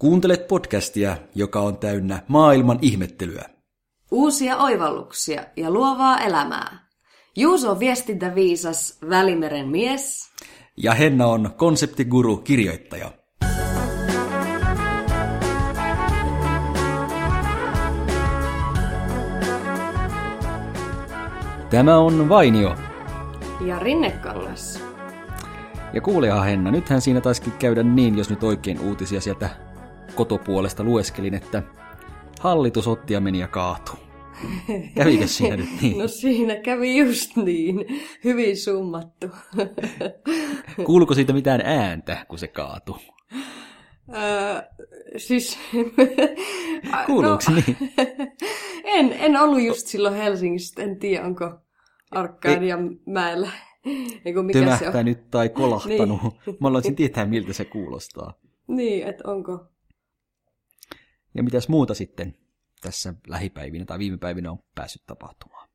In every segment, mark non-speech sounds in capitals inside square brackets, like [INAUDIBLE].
Kuuntelet podcastia, joka on täynnä maailman ihmettelyä. Uusia oivalluksia ja luovaa elämää. Juuso on viestintäviisas Välimeren mies. Ja Henna on konseptiguru kirjoittaja. Tämä on Vainio. Ja Rinnekangas. Ja kuuleha Henna, nythän siinä taisikin käydä niin, jos nyt oikein uutisia sieltä kotopuolesta lueskelin, että hallitus otti ja meni ja kaatui. Kävikö siinä nyt niin? [LAUGHS] No siinä kävi just niin. Hyvin summattu. [LAUGHS] Kuuluuko siitä mitään ääntä, kun se kaatui? Öö, siis... [LAUGHS] Kuuluuko no, niin? en, en ollut just silloin Helsingissä, en tiedä onko Arkadian mäellä. Eiku mikä Tömähtänyt se on? nyt tai kolahtanut. niin. Mä haluaisin tietää, miltä se kuulostaa. Niin, että onko. Ja mitäs muuta sitten tässä lähipäivinä tai viime päivinä on päässyt tapahtumaan?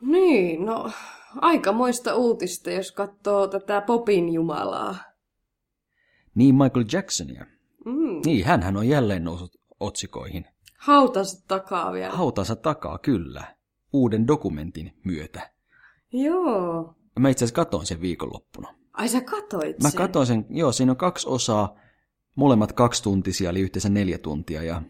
Niin, no aikamoista uutista, jos katsoo tätä popin jumalaa. Niin, Michael Jacksonia. Mm. Niin, hän on jälleen noussut otsikoihin. Hautansa takaa vielä. Hautansa takaa, kyllä. Uuden dokumentin myötä. Joo. Mä itse asiassa katoin sen viikonloppuna. Ai sä katoit Mä katoin sen, joo, siinä on kaksi osaa, molemmat kaksi tuntisia, eli yhteensä neljä tuntia, ja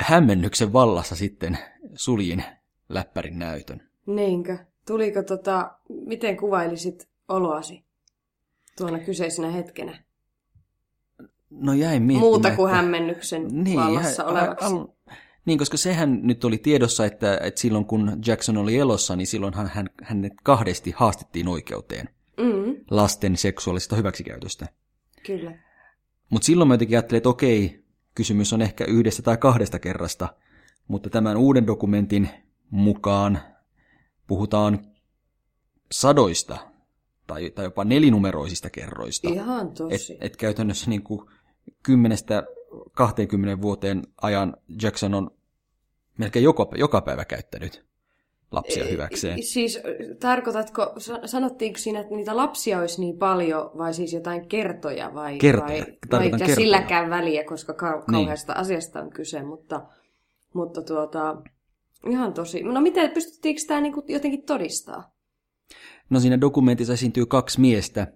hämmennyksen vallassa sitten suljin läppärin näytön. Niinkö? Tuliko tota, miten kuvailisit oloasi tuona kyseisenä hetkenä? No jäin miettimään. Muuta kuin että... hämmennyksen niin, vallassa olevaksi. Al, al, niin, koska sehän nyt oli tiedossa, että, että silloin kun Jackson oli elossa, niin silloin hän, hän, hänet kahdesti haastettiin oikeuteen mm. lasten seksuaalista hyväksikäytöstä. Kyllä. Mutta silloin mä jotenkin ajattelin, että okei, kysymys on ehkä yhdestä tai kahdesta kerrasta, mutta tämän uuden dokumentin mukaan puhutaan sadoista tai, tai jopa nelinumeroisista kerroista. Ihan tosi. Et, et käytännössä niin kuin kymmenestä 20 vuoteen ajan Jackson on melkein joka, joka päivä käyttänyt lapsia hyväkseen. Siis tarkoitatko, sanottiinko siinä, että niitä lapsia olisi niin paljon, vai siis jotain kertoja, vai, kertoja. vai, vai kertoja. silläkään väliä, koska kau- niin. kauheasta niin. asiasta on kyse, mutta, mutta tuota, ihan tosi. No miten, pystyttiinkö tämä niin jotenkin todistaa? No siinä dokumentissa esiintyy kaksi miestä,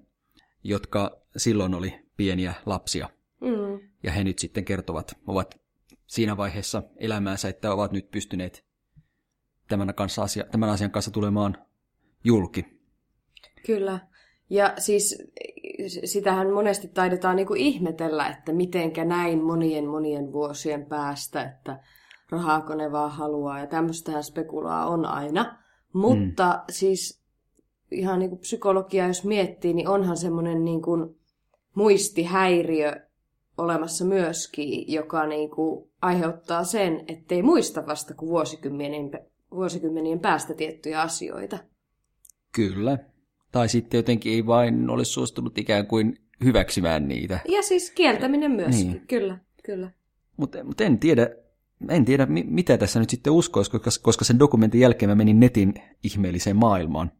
jotka silloin oli pieniä lapsia. Mm. Ja he nyt sitten kertovat, ovat siinä vaiheessa elämäänsä, että ovat nyt pystyneet tämän, kanssa asia, tämän asian kanssa tulemaan julki. Kyllä. Ja siis sitähän monesti taidetaan niin kuin ihmetellä, että mitenkä näin monien monien vuosien päästä, että rahaako ne vaan haluaa ja tämmöistähän spekulaa on aina. Mutta mm. siis ihan niin kuin psykologia, jos miettii, niin onhan semmoinen niin kuin muistihäiriö olemassa myöskin, joka niin kuin aiheuttaa sen, ettei muista vasta kuin vuosikymmenien, vuosikymmenien päästä tiettyjä asioita. Kyllä. Tai sitten jotenkin ei vain ole suostunut ikään kuin hyväksymään niitä. Ja siis kieltäminen myöskin, niin. kyllä, kyllä. Mutta mut en tiedä, en tiedä, mitä tässä nyt sitten uskoisi, koska, koska sen dokumentin jälkeen mä menin netin ihmeelliseen maailmaan.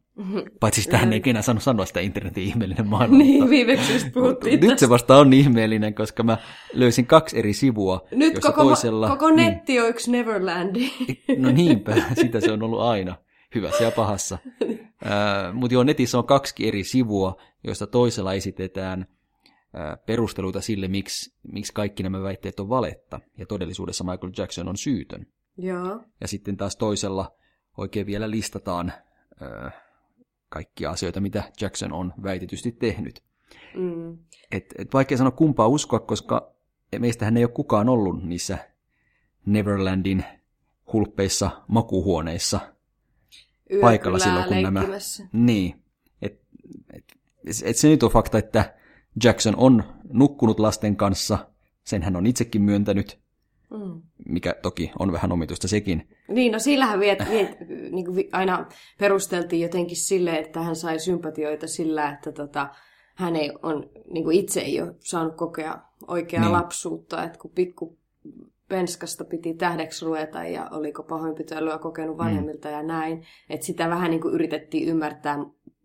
Paitsi sitä hän ei ikinä saanut sanoa sitä internetin ihmeellinen maailma. niin, viimeksi just puhuttiin Nyt se vasta on ihmeellinen, koska mä löysin kaksi eri sivua. Nyt koko, toisella, koko niin. netti on yksi Neverlandi. no niinpä, [LAUGHS] sitä se on ollut aina. Hyvässä ja pahassa. äh, Mutta joo, netissä on kaksi eri sivua, joista toisella esitetään äh, perusteluita sille, miksi, miksi kaikki nämä väitteet on valetta. Ja todellisuudessa Michael Jackson on syytön. Joo. Ja sitten taas toisella oikein vielä listataan... Äh, kaikkia asioita, mitä Jackson on väitetysti tehnyt. Mm. Et, et vaikea sanoa kumpaa uskoa, koska meistähän ei ole kukaan ollut niissä Neverlandin hulppeissa makuhuoneissa Yö paikalla silloin, kun nämä... Niin. Et, et, et se nyt on fakta, että Jackson on nukkunut lasten kanssa, sen hän on itsekin myöntänyt, Mm. Mikä toki on vähän omituista sekin. Niin, no sillähän viet, viet, niin kuin aina perusteltiin jotenkin sille, että hän sai sympatioita sillä, että tota, hän ei on, niin kuin itse ei ole saanut kokea oikeaa niin. lapsuutta, että kun pikku penskasta piti tähdeksi ruveta ja oliko pahoinpitelyä kokenut mm. vanhemmilta mm. ja näin. Että sitä vähän niin kuin yritettiin ymmärtää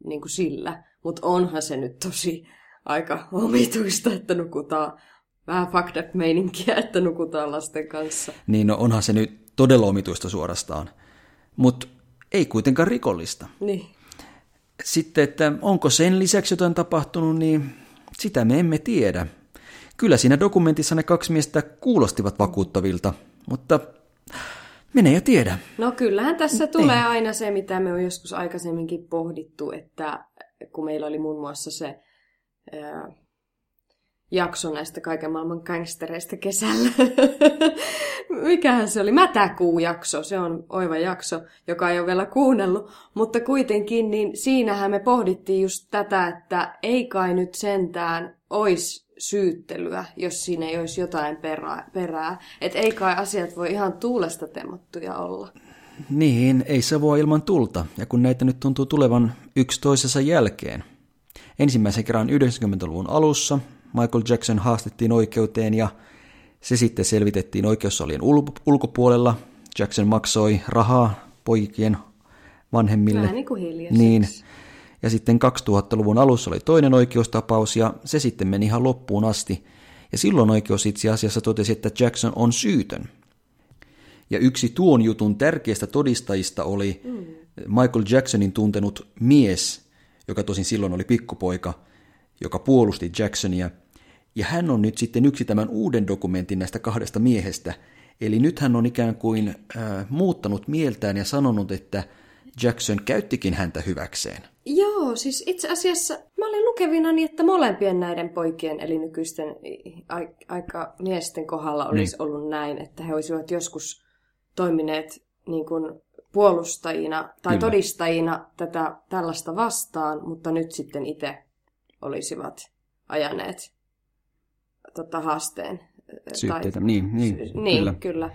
niin kuin sillä. Mutta onhan se nyt tosi aika omituista, että nukutaan vähän fucked up meininkiä, että nukutaan lasten kanssa. Niin, no onhan se nyt todella omituista suorastaan. Mutta ei kuitenkaan rikollista. Niin. Sitten, että onko sen lisäksi jotain tapahtunut, niin sitä me emme tiedä. Kyllä siinä dokumentissa ne kaksi miestä kuulostivat vakuuttavilta, mutta menee ja tiedä. No kyllähän tässä tulee Ei. aina se, mitä me on joskus aikaisemminkin pohdittu, että kun meillä oli muun muassa se ää, jakso näistä kaiken maailman gangstereista kesällä. [LAUGHS] Mikähän se oli? Mätäkuu-jakso. Se on oiva jakso, joka ei ole vielä kuunnellut. Mutta kuitenkin, niin siinähän me pohdittiin just tätä, että ei kai nyt sentään olisi syyttelyä, jos siinä ei olisi jotain perää. perää. Että ei kai asiat voi ihan tuulesta temottuja olla. Niin, ei se voi ilman tulta. Ja kun näitä nyt tuntuu tulevan yksi toisensa jälkeen. Ensimmäisen kerran 90-luvun alussa Michael Jackson haastettiin oikeuteen ja se sitten selvitettiin oikeussalien ulkopuolella. Jackson maksoi rahaa poikien vanhemmille. Vähän niin kuin Niin. Ja sitten 2000-luvun alussa oli toinen oikeustapaus ja se sitten meni ihan loppuun asti. Ja silloin oikeus itse asiassa totesi, että Jackson on syytön. Ja yksi tuon jutun tärkeistä todistajista oli mm. Michael Jacksonin tuntenut mies, joka tosin silloin oli pikkupoika, joka puolusti Jacksonia – ja hän on nyt sitten yksi tämän uuden dokumentin näistä kahdesta miehestä. Eli nyt hän on ikään kuin äh, muuttanut mieltään ja sanonut, että Jackson käyttikin häntä hyväkseen. Joo, siis itse asiassa mä olin lukevina niin, että molempien näiden poikien, eli nykyisten aika miesten kohdalla olisi niin. ollut näin, että he olisivat joskus toimineet niin kuin puolustajina tai Kyllä. todistajina tätä tällaista vastaan, mutta nyt sitten itse olisivat ajaneet tota, haasteen. Syytteitä, tai, niin, niin, niin kyllä. kyllä.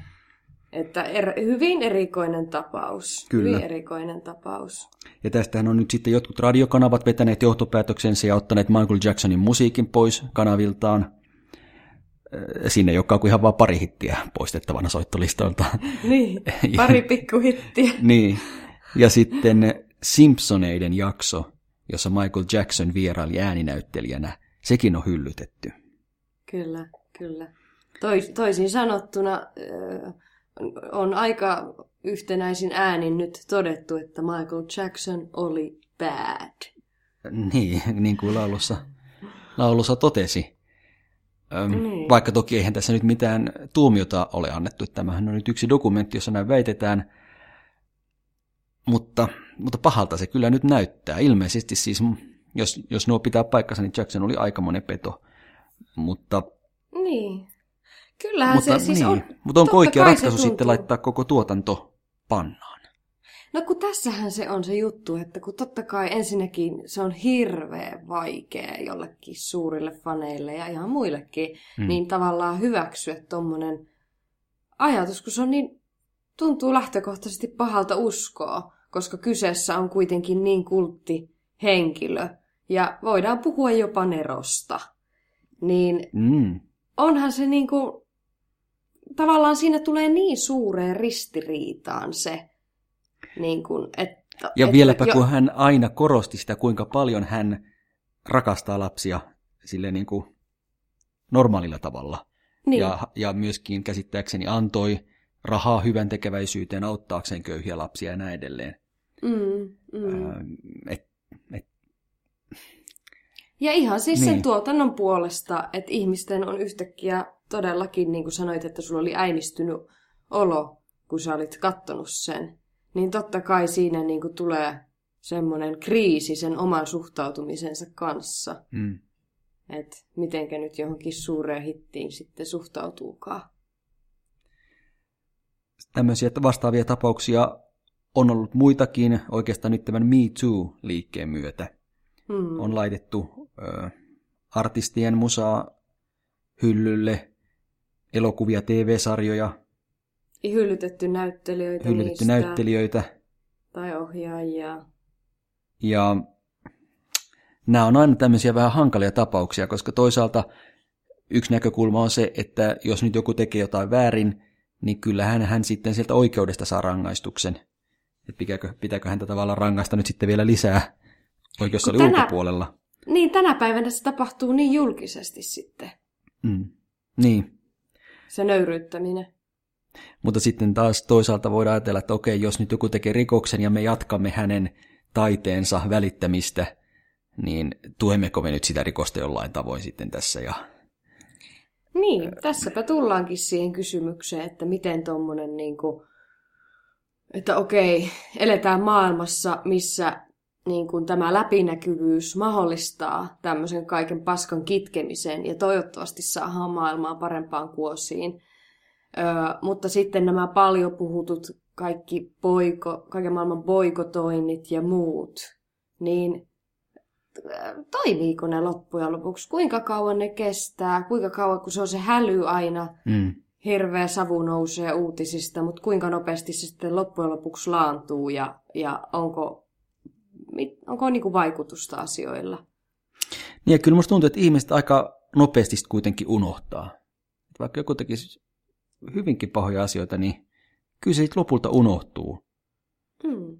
Että er, hyvin erikoinen tapaus. Kyllä. Hyvin erikoinen tapaus. Ja tästähän on nyt sitten jotkut radiokanavat vetäneet johtopäätöksensä ja ottaneet Michael Jacksonin musiikin pois kanaviltaan. Sinne joka on ihan vain pari hittiä poistettavana soittolistoilta. Niin, [LAUGHS] pari pikkuhittiä. niin. Ja sitten Simpsoneiden jakso, jossa Michael Jackson vieraili ääninäyttelijänä, sekin on hyllytetty. Kyllä, kyllä. Tois, toisin sanottuna on aika yhtenäisin äänin nyt todettu, että Michael Jackson oli bad. Niin, niin kuin laulussa, laulussa totesi. Öm, niin. Vaikka toki eihän tässä nyt mitään tuomiota ole annettu. Tämähän on nyt yksi dokumentti, jossa näin väitetään. Mutta, mutta pahalta se kyllä nyt näyttää. Ilmeisesti siis, jos, jos nuo pitää paikkansa, niin Jackson oli aikamoinen peto. Mutta... Niin. Kyllähän mutta, se siis niin. on... Mutta onko oikea ratkaisu sitten laittaa koko tuotanto pannaan? No kun tässähän se on se juttu, että kun totta kai ensinnäkin se on hirveän vaikea jollekin suurille faneille ja ihan muillekin, hmm. niin tavallaan hyväksyä tuommoinen ajatus, kun se on niin, tuntuu lähtökohtaisesti pahalta uskoa, koska kyseessä on kuitenkin niin kultti henkilö ja voidaan puhua jopa nerosta niin mm. onhan se niin kuin, tavallaan siinä tulee niin suureen ristiriitaan se, niin kuin, että... Ja että, vieläpä jo... kun hän aina korosti sitä, kuinka paljon hän rakastaa lapsia sille niin kuin normaalilla tavalla. Niin. Ja, ja myöskin käsittääkseni antoi rahaa hyvän tekeväisyyteen auttaakseen köyhiä lapsia ja näin edelleen. Mm, mm. et, et, ja ihan siis niin. sen tuotannon puolesta, että ihmisten on yhtäkkiä todellakin, niin kuin sanoit, että sulla oli äimistynyt olo, kun sä olit kattonut sen. Niin totta kai siinä niin kuin tulee semmoinen kriisi sen oman suhtautumisensa kanssa. Mm. Että mitenkä nyt johonkin suureen hittiin sitten suhtautuukaan. Tämmöisiä vastaavia tapauksia on ollut muitakin oikeastaan nyt tämän Me Too-liikkeen myötä. Hmm. On laitettu ö, artistien musaa hyllylle, elokuvia, TV-sarjoja. Hyllytetty näyttelijöitä Hyllytetty niistä. näyttelijöitä. Tai ohjaajia. Ja nämä on aina tämmöisiä vähän hankalia tapauksia, koska toisaalta yksi näkökulma on se, että jos nyt joku tekee jotain väärin, niin kyllähän hän sitten sieltä oikeudesta saa rangaistuksen. Että pitääkö, pitääkö häntä tavallaan rangaista nyt sitten vielä lisää oikeussalin tänä, ulkopuolella? Niin, tänä päivänä se tapahtuu niin julkisesti sitten. Mm. Niin. Se nöyryyttäminen. Mutta sitten taas toisaalta voidaan ajatella, että okei, jos nyt joku tekee rikoksen ja me jatkamme hänen taiteensa välittämistä, niin tuemmeko me nyt sitä rikosta jollain tavoin sitten tässä ja niin, tässäpä tullaankin siihen kysymykseen, että miten tuommoinen, niin kuin, että okei, eletään maailmassa, missä niin kuin tämä läpinäkyvyys mahdollistaa tämmöisen kaiken paskan kitkemisen ja toivottavasti saadaan maailmaa parempaan kuosiin. Öö, mutta sitten nämä paljon puhutut kaikki poiko, kaiken maailman boikotoinnit ja muut, niin toimiiko ne loppujen lopuksi? Kuinka kauan ne kestää? Kuinka kauan, kun se on se häly aina, mm. hirveä savu nousee uutisista, mutta kuinka nopeasti se sitten loppujen lopuksi laantuu ja, ja onko, onko niin kuin vaikutusta asioilla? Niin ja kyllä musta tuntuu, että ihmiset aika nopeasti kuitenkin unohtaa. Vaikka joku tekisi hyvinkin pahoja asioita, niin kyllä se lopulta unohtuu. Hmm.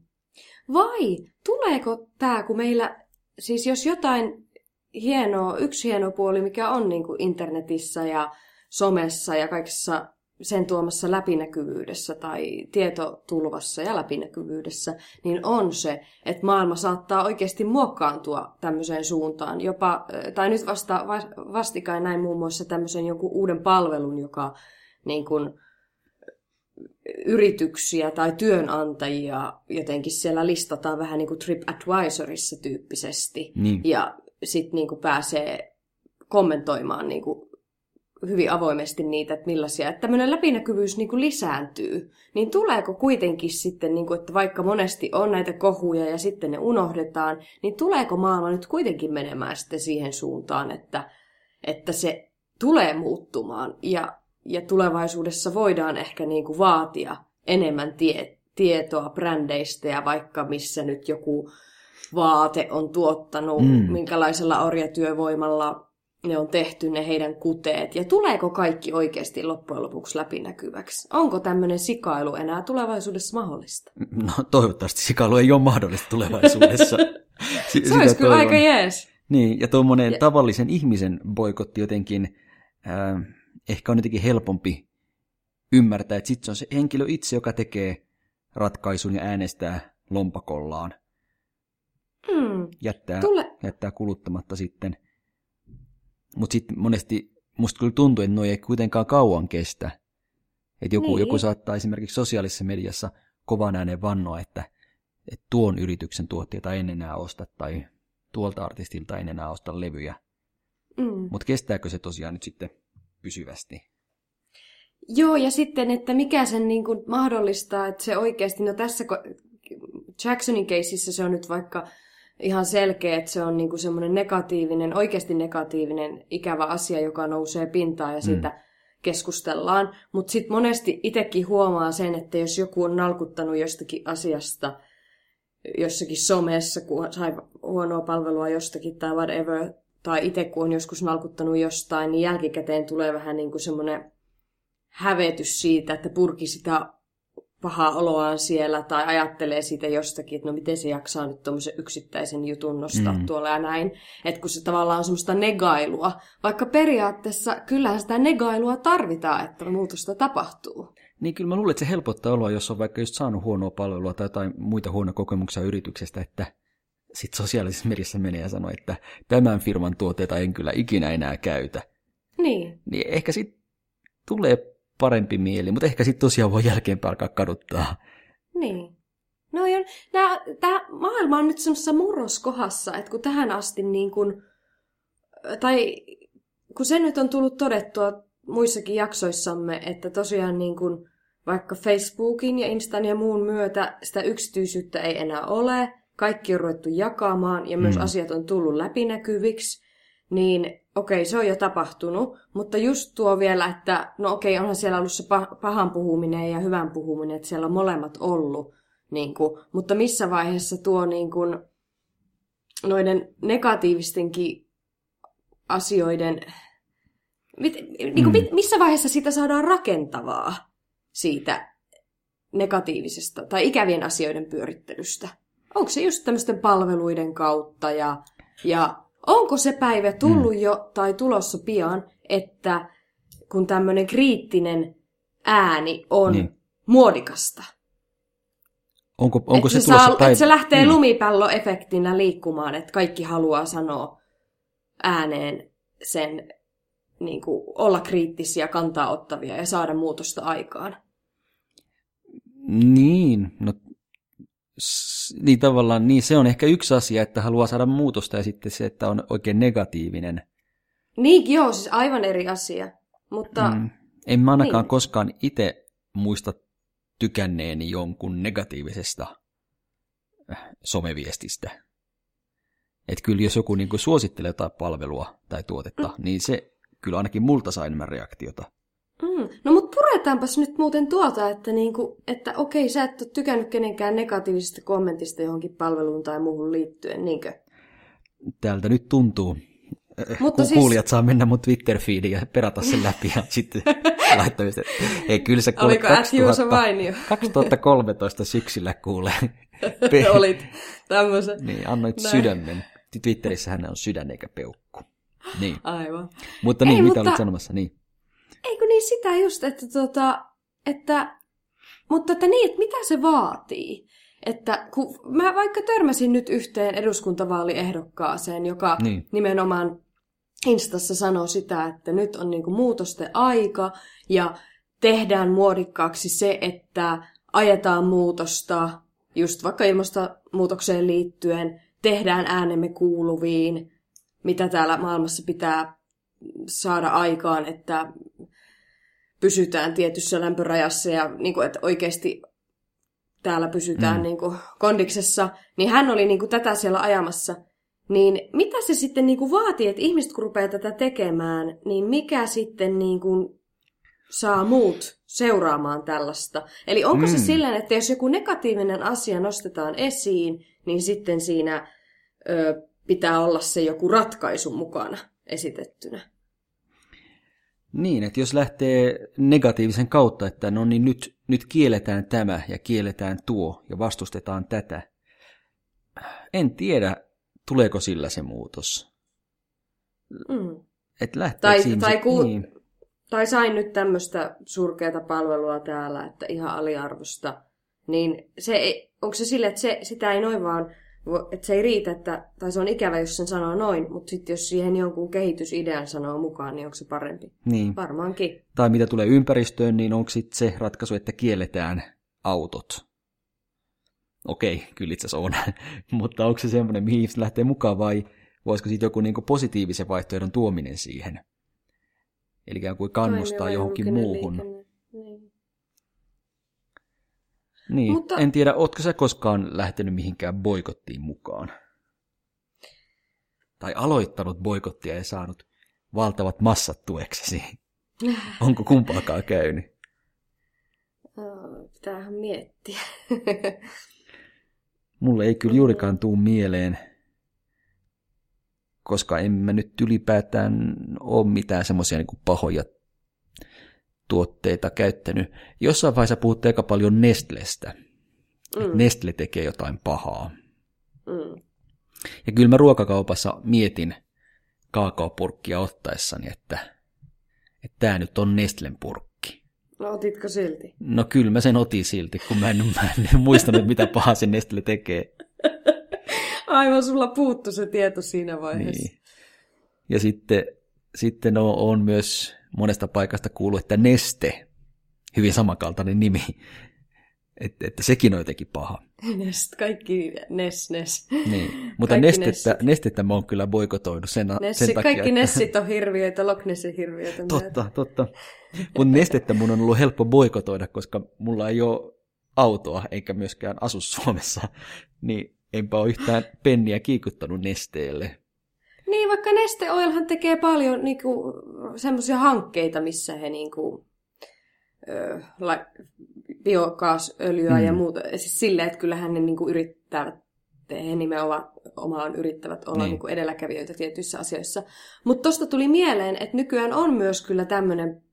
Vai tuleeko tämä, kun meillä siis jos jotain hienoa, yksi hieno puoli, mikä on niin kuin internetissä ja somessa ja kaikessa sen tuomassa läpinäkyvyydessä tai tietotulvassa ja läpinäkyvyydessä, niin on se, että maailma saattaa oikeasti muokkaantua tämmöiseen suuntaan. Jopa, tai nyt vasta, vastikään näin muun muassa tämmöisen jonkun uuden palvelun, joka niin kuin, yrityksiä tai työnantajia jotenkin siellä listataan vähän niin kuin TripAdvisorissa tyyppisesti. Niin. Ja sitten niin kuin pääsee kommentoimaan niin kuin hyvin avoimesti niitä, että millaisia, että tämmöinen läpinäkyvyys niin kuin lisääntyy, niin tuleeko kuitenkin sitten, niin kuin, että vaikka monesti on näitä kohuja ja sitten ne unohdetaan, niin tuleeko maailma nyt kuitenkin menemään sitten siihen suuntaan, että, että se tulee muuttumaan ja ja tulevaisuudessa voidaan ehkä niin kuin vaatia enemmän tie, tietoa brändeistä ja vaikka missä nyt joku vaate on tuottanut, mm. minkälaisella orjatyövoimalla ne on tehty, ne heidän kuteet. Ja tuleeko kaikki oikeasti loppujen lopuksi läpinäkyväksi? Onko tämmöinen sikailu enää tulevaisuudessa mahdollista? No toivottavasti sikailu ei ole mahdollista tulevaisuudessa. [LAUGHS] Se olisi kyllä aika jees. Niin, ja tuommoinen ja... tavallisen ihmisen boikotti jotenkin... Äh, ehkä on jotenkin helpompi ymmärtää, että sitten se on se henkilö itse, joka tekee ratkaisun ja äänestää lompakollaan. Hmm. Jättää, Tule. jättää kuluttamatta sitten. Mutta sitten monesti musta kyllä tuntuu, että noi ei kuitenkaan kauan kestä. Että joku, niin. joku saattaa esimerkiksi sosiaalisessa mediassa kovan ääneen vannoa, että, että tuon yrityksen tuotteita en enää osta tai tuolta artistilta en enää osta levyjä. Mm. Mutta kestääkö se tosiaan nyt sitten pysyvästi. Joo, ja sitten, että mikä sen niin kuin mahdollistaa, että se oikeasti, no tässä Jacksonin keisissä se on nyt vaikka ihan selkeä, että se on niin kuin semmoinen negatiivinen, oikeasti negatiivinen, ikävä asia, joka nousee pintaan ja siitä mm. keskustellaan. Mutta sitten monesti itsekin huomaa sen, että jos joku on nalkuttanut jostakin asiasta jossakin somessa, kun sai huonoa palvelua jostakin tai whatever, tai itse kun on joskus nalkuttanut jostain, niin jälkikäteen tulee vähän niin kuin semmoinen hävetys siitä, että purki sitä pahaa oloaan siellä tai ajattelee siitä jostakin, että no miten se jaksaa nyt tuommoisen yksittäisen jutun nostaa mm. tuolla ja näin. Että kun se tavallaan on semmoista negailua, vaikka periaatteessa kyllähän sitä negailua tarvitaan, että muutosta tapahtuu. Niin kyllä mä luulen, että se helpottaa oloa, jos on vaikka just saanut huonoa palvelua tai jotain muita huonoja kokemuksia yrityksestä, että sitten sosiaalisessa mediassa menee ja sanoo, että tämän firman tuotteita en kyllä ikinä enää käytä. Niin. Niin ehkä sitten tulee parempi mieli, mutta ehkä sitten tosiaan voi jälkeenpäin alkaa kaduttaa. Niin. No tämä maailma on nyt semmoisessa murroskohassa, että kun tähän asti niin kun, tai kun se nyt on tullut todettua muissakin jaksoissamme, että tosiaan niin kun, vaikka Facebookin ja Instan ja muun myötä sitä yksityisyyttä ei enää ole, kaikki on ruvettu jakamaan ja myös mm. asiat on tullut läpinäkyviksi, niin okei, se on jo tapahtunut, mutta just tuo vielä, että no okei, onhan siellä ollut se pahan puhuminen ja hyvän puhuminen, että siellä on molemmat ollut, niin kuin, mutta missä vaiheessa tuo niin kuin, noiden negatiivistenkin asioiden, mit, niin kuin, mm. missä vaiheessa sitä saadaan rakentavaa siitä negatiivisesta tai ikävien asioiden pyörittelystä? onko se just tämmöisten palveluiden kautta ja, ja onko se päivä tullut mm. jo tai tulossa pian, että kun tämmöinen kriittinen ääni on niin. muodikasta. Onko, onko se, se, tulossa saa, päivä... se lähtee niin. lumipalloefektinä liikkumaan, että kaikki haluaa sanoa ääneen sen, niin kuin, olla kriittisiä, kantaa ottavia ja saada muutosta aikaan. Niin, no niin tavallaan, niin se on ehkä yksi asia, että haluaa saada muutosta ja sitten se, että on oikein negatiivinen. Niin, joo, siis aivan eri asia. Mutta... Mm, en mä ainakaan niin. koskaan itse muista tykänneeni jonkun negatiivisesta äh, someviestistä. Että kyllä jos joku niin kuin suosittelee jotain palvelua tai tuotetta, mm. niin se kyllä ainakin multa saa enemmän reaktiota. Mm. No mutta puretaanpas nyt muuten tuota, että, niinku, että okei, sä et ole tykännyt kenenkään negatiivisesta kommentista johonkin palveluun tai muuhun liittyen, niinkö? Täältä nyt tuntuu. Mutta siis... Kuulijat saa mennä mun Twitter-feediin ja perata sen läpi ja [LAUGHS] sitten laittaa että Ei, kyllä se Oliko 2000, 2013 [LAUGHS] syksyllä kuulee. [LAUGHS] Olit tämmöisen. Niin, annoit Näin. sydämen. Twitterissä hän on sydän eikä peukku. Niin. Aivan. Mutta niin, Ei, mitä mutta... olit sanomassa? Niin. Eikö niin sitä just, että, tota, että mutta että niin, että mitä se vaatii? Että kun mä vaikka törmäsin nyt yhteen eduskuntavaaliehdokkaaseen, joka niin. nimenomaan Instassa sanoo sitä, että nyt on niinku muutosten aika ja tehdään muodikkaaksi se, että ajetaan muutosta just vaikka ilmastonmuutokseen liittyen, tehdään äänemme kuuluviin, mitä täällä maailmassa pitää saada aikaan, että pysytään tietyssä lämpörajassa ja niin kuin, että oikeasti täällä pysytään mm. niin kuin, kondiksessa, niin hän oli niin kuin, tätä siellä ajamassa. Niin mitä se sitten niin kuin, vaatii, että ihmiset kun rupeaa tätä tekemään, niin mikä sitten niin kuin, saa muut seuraamaan tällaista? Eli onko mm. se silleen, että jos joku negatiivinen asia nostetaan esiin, niin sitten siinä ö, pitää olla se joku ratkaisu mukana esitettynä? Niin, että jos lähtee negatiivisen kautta, että no niin nyt, nyt kielletään tämä ja kielletään tuo ja vastustetaan tätä. En tiedä, tuleeko sillä se muutos. Mm. Et tai, ihmiset, tai, ku, niin. tai sain nyt tämmöistä surkeata palvelua täällä, että ihan aliarvosta. Niin se ei, onko se sille, että se, sitä ei noin vaan että se ei riitä, että, tai se on ikävä, jos sen sanoo noin, mutta sitten jos siihen jonkun kehitysidean sanoo mukaan, niin onko se parempi? Niin. Varmaankin. Tai mitä tulee ympäristöön, niin onko sitten se ratkaisu, että kielletään autot? Okei, kyllä itse on, [LAUGHS] mutta onko se semmoinen, mihin ihmiset lähtee mukaan vai voisiko sitten joku niinku positiivisen vaihtoehdon tuominen siihen? Eli ikään kuin kannustaa johonkin muuhun. Liikenne. Niin, Mutta... en tiedä, ootko sä koskaan lähtenyt mihinkään boikottiin mukaan? Tai aloittanut boikottia ja saanut valtavat massat tueksesi? [LAUGHS] Onko kumpaakaan käynyt? Pitäähän miettiä. [LAUGHS] Mulle ei kyllä juurikaan tuu mieleen, koska en mä nyt ylipäätään ole mitään semmoisia niin pahoja tuotteita käyttänyt. Jossain vaiheessa puhutte aika paljon Nestlestä. Mm. Nestle tekee jotain pahaa. Mm. Ja kyllä mä ruokakaupassa mietin kaakaopurkkia ottaessani, että, että tämä nyt on Nestlen purkki. No otitko silti? No kyllä mä sen otin silti, kun mä en, mä en [LAUGHS] muistanut, mitä pahaa se Nestle tekee. [LAUGHS] Aivan, sulla puuttu se tieto siinä vaiheessa. Niin. Ja sitten, sitten on, on myös monesta paikasta kuuluu, että Neste, hyvin samankaltainen nimi, että, että sekin on jotenkin paha. Nest, kaikki Nes, Nes. Niin, [LAUGHS] mutta nestettä, nestettä mä oon kyllä boikotoinut sen, Nessi, sen takia. Kaikki että... Nessit on hirviöitä, Loch Nessin hirviöitä. Totta, myötä. totta. Mutta nestettä mun on ollut helppo boikotoida, koska mulla ei ole autoa eikä myöskään asu Suomessa, niin enpä ole yhtään penniä kiikuttanut nesteelle. Niin, vaikka Neste Oilhan tekee paljon niinku, semmoisia hankkeita, missä he niinku, ö, la, biokaasöljyä mm. ja muuta. Siis silleen, että kyllähän ne niinku yrittävät, he nimenomaan omaan yrittävät olla niin. niinku edelläkävijöitä tietyissä asioissa. Mutta tosta tuli mieleen, että nykyään on myös kyllä tämmöinen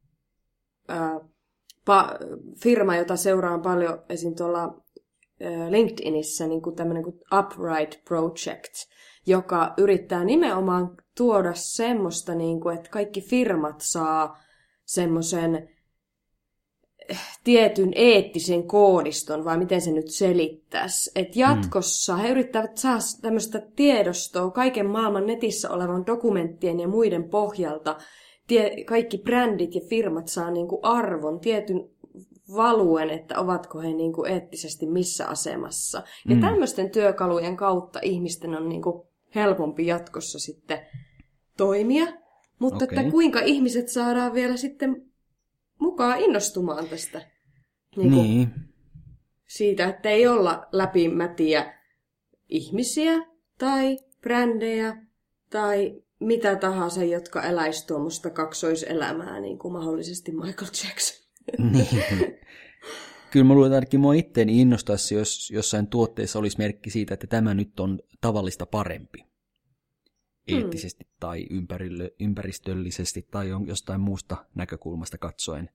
firma, jota seuraan paljon esim. tuolla LinkedInissä, niin kuin tämmöinen kuin Upright Project, joka yrittää nimenomaan tuoda semmoista, niin kuin, että kaikki firmat saa semmoisen tietyn eettisen koodiston, vai miten se nyt selittäisi. Että jatkossa mm. he yrittävät saada tämmöistä tiedostoa kaiken maailman netissä olevan dokumenttien ja muiden pohjalta. Tie, kaikki brändit ja firmat saa niinku arvon, tietyn valuen, että ovatko he niinku eettisesti missä asemassa. Ja mm. tämmöisten työkalujen kautta ihmisten on niinku helpompi jatkossa sitten toimia. Mutta okay. että kuinka ihmiset saadaan vielä sitten mukaan innostumaan tästä. Niin. niin. Siitä, että ei olla läpimätiä ihmisiä tai brändejä tai mitä tahansa, jotka eläisi tuommoista kaksoiselämää, niin kuin mahdollisesti Michael Jackson. Niin. [LAUGHS] Kyllä mä luulen, että ainakin mua itteeni innostaisi, jos jossain tuotteessa olisi merkki siitä, että tämä nyt on tavallista parempi. Hmm. eettisesti tai ympäristöllisesti tai jostain muusta näkökulmasta katsoen.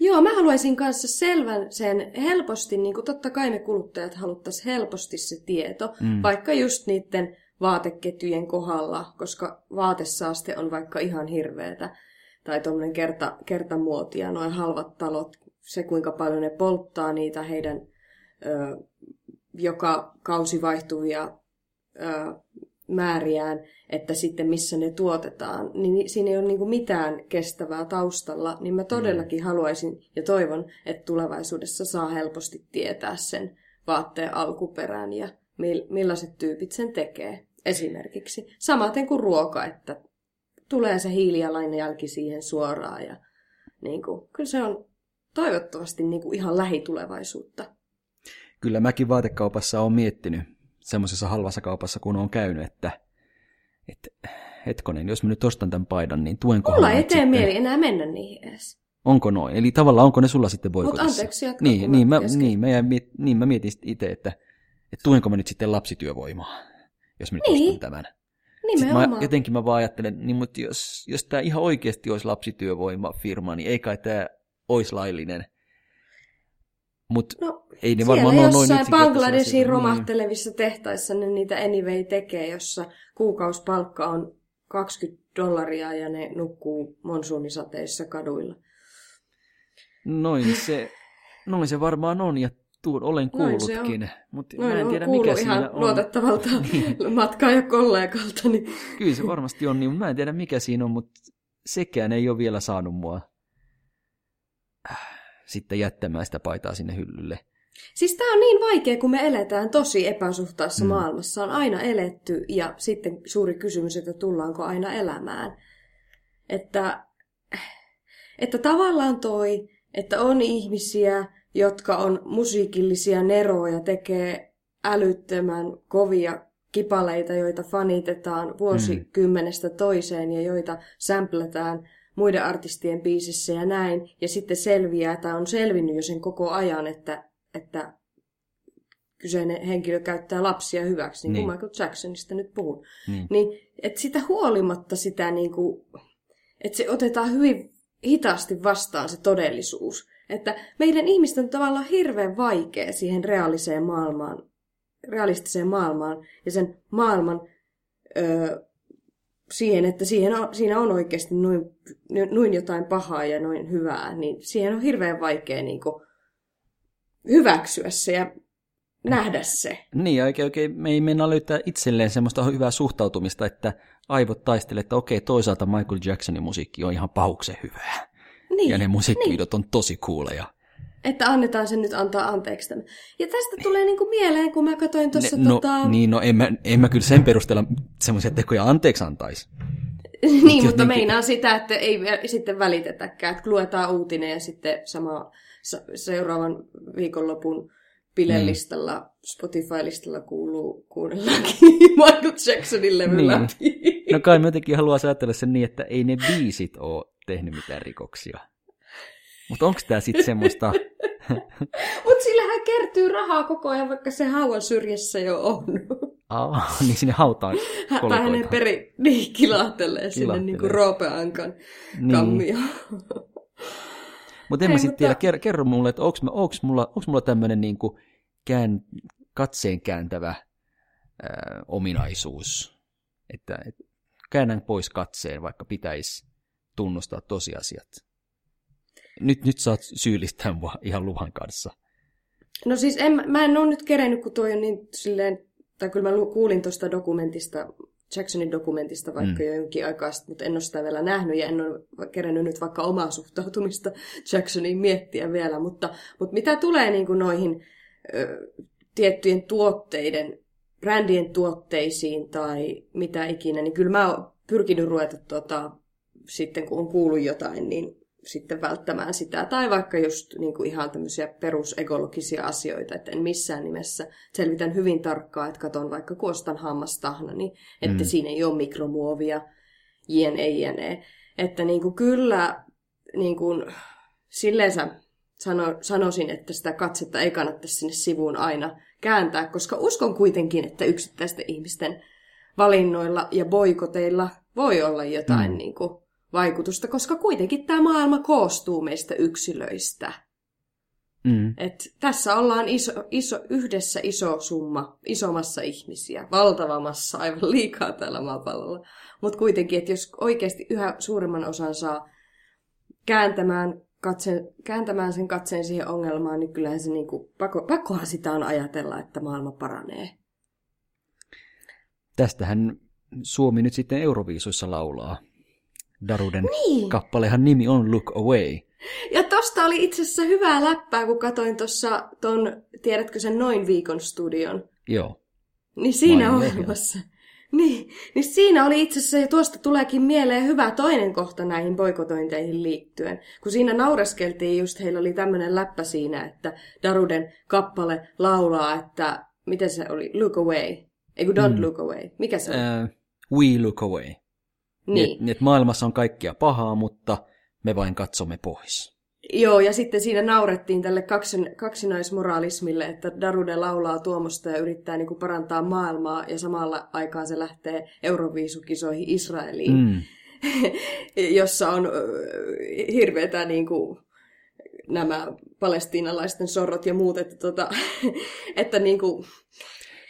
Joo, mä haluaisin kanssa selvän sen helposti, niin kuin totta kai me kuluttajat haluttaisiin helposti se tieto, mm. vaikka just niiden vaateketjujen kohdalla, koska vaatesaaste on vaikka ihan hirveetä, tai tuommoinen kerta, kertamuotia, noin halvat talot, se kuinka paljon ne polttaa niitä heidän ö, joka kausi vaihtuvia ö, määriään, että sitten missä ne tuotetaan, niin siinä ei ole niin mitään kestävää taustalla, niin mä todellakin mm. haluaisin ja toivon, että tulevaisuudessa saa helposti tietää sen vaatteen alkuperän ja millaiset tyypit sen tekee esimerkiksi. Samaten kuin ruoka, että tulee se hiilijalanjälki siihen suoraan ja niin kuin, kyllä se on toivottavasti niin kuin ihan lähitulevaisuutta. Kyllä mäkin vaatekaupassa olen miettinyt semmoisessa halvassa kaupassa, kun on käynyt, että, että hetkonen, jos mä nyt ostan tämän paidan, niin tuenko Mulla ei tee mieli enää mennä niihin edes. Onko noin? Eli tavallaan onko ne sulla sitten boikotissa? Mutta anteeksi, jatka niin, niin, mä, niin, mä, niin, mä mietin itse, että, että tuenko mä nyt sitten lapsityövoimaa, jos mä nyt niin. ostan tämän. Nimenomaan. Mä, jotenkin mä vaan ajattelen, niin, mutta jos, jos tämä ihan oikeasti olisi lapsityövoimafirma, niin ei kai tämä olisi laillinen. Mutta no, ei ne varmaan ole noin Bangladeshin niin. romahtelevissa niin. tehtaissa ne niitä anyway tekee, jossa kuukausipalkka on 20 dollaria ja ne nukkuu monsuunisateissa kaduilla. Noin se, noin se varmaan on ja tuun, olen kuullutkin, mutta mä en tiedä mikä ihan siinä on. luotettavalta [LAUGHS] niin. matkaa ja kollegalta. Niin. Kyllä se varmasti on, niin mä en tiedä mikä siinä on, mutta sekään ei ole vielä saanut mua sitten jättämään sitä paitaa sinne hyllylle. Siis tämä on niin vaikea, kun me eletään tosi epäsuhtaassa mm. maailmassa. On aina eletty ja sitten suuri kysymys, että tullaanko aina elämään. Että, että tavallaan toi, että on ihmisiä, jotka on musiikillisia neroja, tekee älyttömän kovia kipaleita, joita fanitetaan vuosikymmenestä toiseen ja joita sämplätään muiden artistien biisissä ja näin, ja sitten selviää, tai on selvinnyt jo sen koko ajan, että, että kyseinen henkilö käyttää lapsia hyväksi, niin, niin. kuin Michael Jacksonista nyt puhun. Niin, niin että sitä huolimatta sitä, niin kuin, että se otetaan hyvin hitaasti vastaan se todellisuus. Että meidän ihmisten on tavallaan hirveän vaikea siihen reaaliseen maailmaan, realistiseen maailmaan ja sen maailman öö, siihen, että siihen on, siinä on oikeasti noin, noin jotain pahaa ja noin hyvää, niin siihen on hirveän vaikea niin kuin, hyväksyä se ja nähdä se. Niin, oikein, oikein me ei mennä löytää itselleen semmoista hyvää suhtautumista, että aivot taistelee, että okei, toisaalta Michael Jacksonin musiikki on ihan pahuksen hyvää. Niin, ja ne musiikkividot niin. on tosi kuuleja. Että annetaan sen nyt antaa anteeksi tämän. Ja tästä tulee niinku mieleen, kun mä katsoin tuossa... No, tota... niin, no en mä, en mä kyllä sen perusteella semmoisia tekoja anteeksi antaisi. Niin, mutta meinaa sitä, että ei sitten välitetäkään, että luetaan uutinen ja sitten sama seuraavan viikonlopun Bilelistalla, mm. Spotify-listalla kuuluu kuunnellaankin [LAUGHS] Michael Jacksonin levy niin. läpi. No kai mä jotenkin haluaa ajatella sen niin, että ei ne biisit ole tehnyt mitään rikoksia. Mutta onko tämä sitten semmoista... [LAUGHS] Mutta sillähän kertyy rahaa koko ajan, vaikka se hauan syrjässä jo on. Ah, [LAUGHS] niin sinne hautaan Tai hänen peri niin, kilahtelee sinne niin kuin Roope Ankan niin. kammio. Mutta en mä sitten tiedä, kerro, kerro mulle, että onko mulla, onks mulla tämmöinen niin kään, katseen kääntävä ää, ominaisuus. Että, että käännän pois katseen, vaikka pitäisi tunnustaa tosiasiat. Nyt, nyt saat syyllistää mua ihan luvan kanssa. No siis en, mä en ole nyt kerennyt, kun toi on niin silleen, tai kyllä mä kuulin tuosta dokumentista, Jacksonin dokumentista vaikka mm. jo jonkin aikaa sitten, mutta en ole sitä vielä nähnyt ja en ole kerennyt nyt vaikka omaa suhtautumista [LAUGHS] Jacksoniin miettiä vielä, mutta, mutta mitä tulee niin kuin noihin ö, tiettyjen tuotteiden, brändien tuotteisiin tai mitä ikinä, niin kyllä mä oon pyrkinyt ruveta tuota, sitten kun on kuullut jotain, niin sitten välttämään sitä. Tai vaikka just niin kuin ihan tämmöisiä perusekologisia asioita, että en missään nimessä selvitän hyvin tarkkaan, että katon vaikka kuostan hammastahna, niin että mm. siinä ei ole mikromuovia, jne, jne. Että niin kuin kyllä niin kuin, silleen sano, sanoisin, että sitä katsetta ei kannattaisi sinne sivuun aina kääntää, koska uskon kuitenkin, että yksittäisten ihmisten valinnoilla ja boikoteilla voi olla jotain mm. niin kuin, vaikutusta, koska kuitenkin tämä maailma koostuu meistä yksilöistä. Mm. Et tässä ollaan iso, iso, yhdessä iso summa, isomassa ihmisiä, valtavamassa aivan liikaa tällä maapallolla. Mutta kuitenkin, että jos oikeasti yhä suurimman osan saa kääntämään, katsen, kääntämään sen katseen siihen ongelmaan, niin kyllähän se niinku, pakko, pakkohan sitä on ajatella, että maailma paranee. Tästähän Suomi nyt sitten Euroviisuissa laulaa. Daruden niin. kappalehan nimi on Look Away. Ja tosta oli itse asiassa hyvää läppää, kun katoin tuossa ton, tiedätkö sen Noin viikon studion? Joo. Niin siinä ohjelmassa. Niin, niin siinä oli itse asiassa, ja tuosta tuleekin mieleen hyvä toinen kohta näihin boikotointeihin liittyen. Kun siinä naureskeltiin just, heillä oli tämmöinen läppä siinä, että Daruden kappale laulaa, että, miten se oli, look away. Ei kun don't mm. look away. Mikä se on? Uh, we look away. Niin. Niin, että maailmassa on kaikkia pahaa, mutta me vain katsomme pois. Joo, ja sitten siinä naurettiin tälle kaksin, kaksinaismoraalismille, että Darude laulaa tuomosta ja yrittää niin kuin parantaa maailmaa, ja samalla aikaan se lähtee Euroviisukisoihin Israeliin, mm. [LAUGHS] jossa on hirveätä niin kuin, nämä palestiinalaisten sorrot ja muut, että, tota, [LAUGHS] että niin kuin...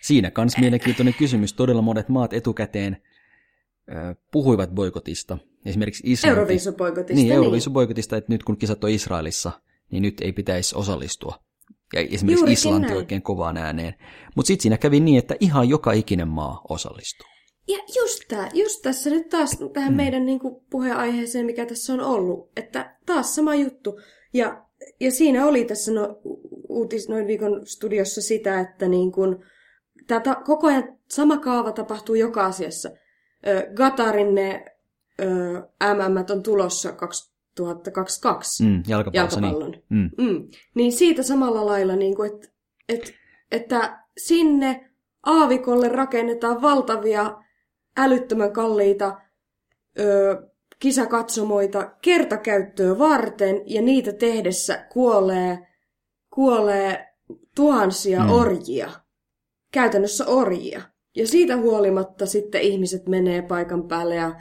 Siinä kans mielenkiintoinen kysymys. Todella monet maat etukäteen puhuivat boikotista. Esimerkiksi. Euroviisuboikotista. Niin, niin. Euroviisuboikotista, että nyt kun kisat on Israelissa, niin nyt ei pitäisi osallistua. Ja esimerkiksi Juurikin Islanti näin. oikein kovaan ääneen. Mutta sitten siinä kävi niin, että ihan joka ikinen maa osallistuu. Ja just, tää, just tässä nyt taas tähän hmm. meidän niin kuin, puheenaiheeseen, mikä tässä on ollut, että taas sama juttu. Ja, ja siinä oli tässä no, uutis noin viikon studiossa sitä, että niin kuin, tää ta, koko ajan sama kaava tapahtuu joka asiassa – Gatarin ne MM on tulossa 2022 mm, jalkapallon. Niin. Mm. Mm. niin siitä samalla lailla, niin kuin, että, että, että sinne aavikolle rakennetaan valtavia älyttömän kalliita ö, kisakatsomoita kertakäyttöä varten, ja niitä tehdessä kuolee, kuolee tuhansia mm. orjia. Käytännössä orjia. Ja siitä huolimatta sitten ihmiset menee paikan päälle ja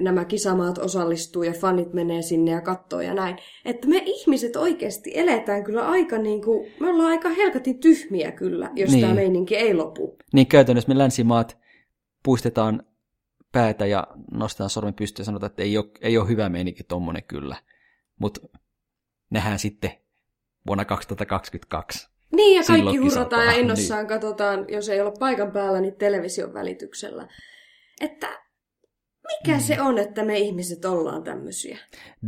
nämä kisamaat osallistuu ja fanit menee sinne ja katsoo ja näin. Että me ihmiset oikeasti eletään kyllä aika niin kuin, me ollaan aika helkatin tyhmiä kyllä, jos niin. tämä meininki ei lopu. Niin käytännössä me länsimaat puistetaan päätä ja nostetaan sormen pystyyn ja sanotaan, että ei ole, ei ole hyvä meininki tommonen kyllä. Mutta nähdään sitten vuonna 2022. Niin, ja kaikki hurrataan ja innossaan niin. katsotaan, jos ei ole paikan päällä, niin television välityksellä. Että mikä mm. se on, että me ihmiset ollaan tämmöisiä?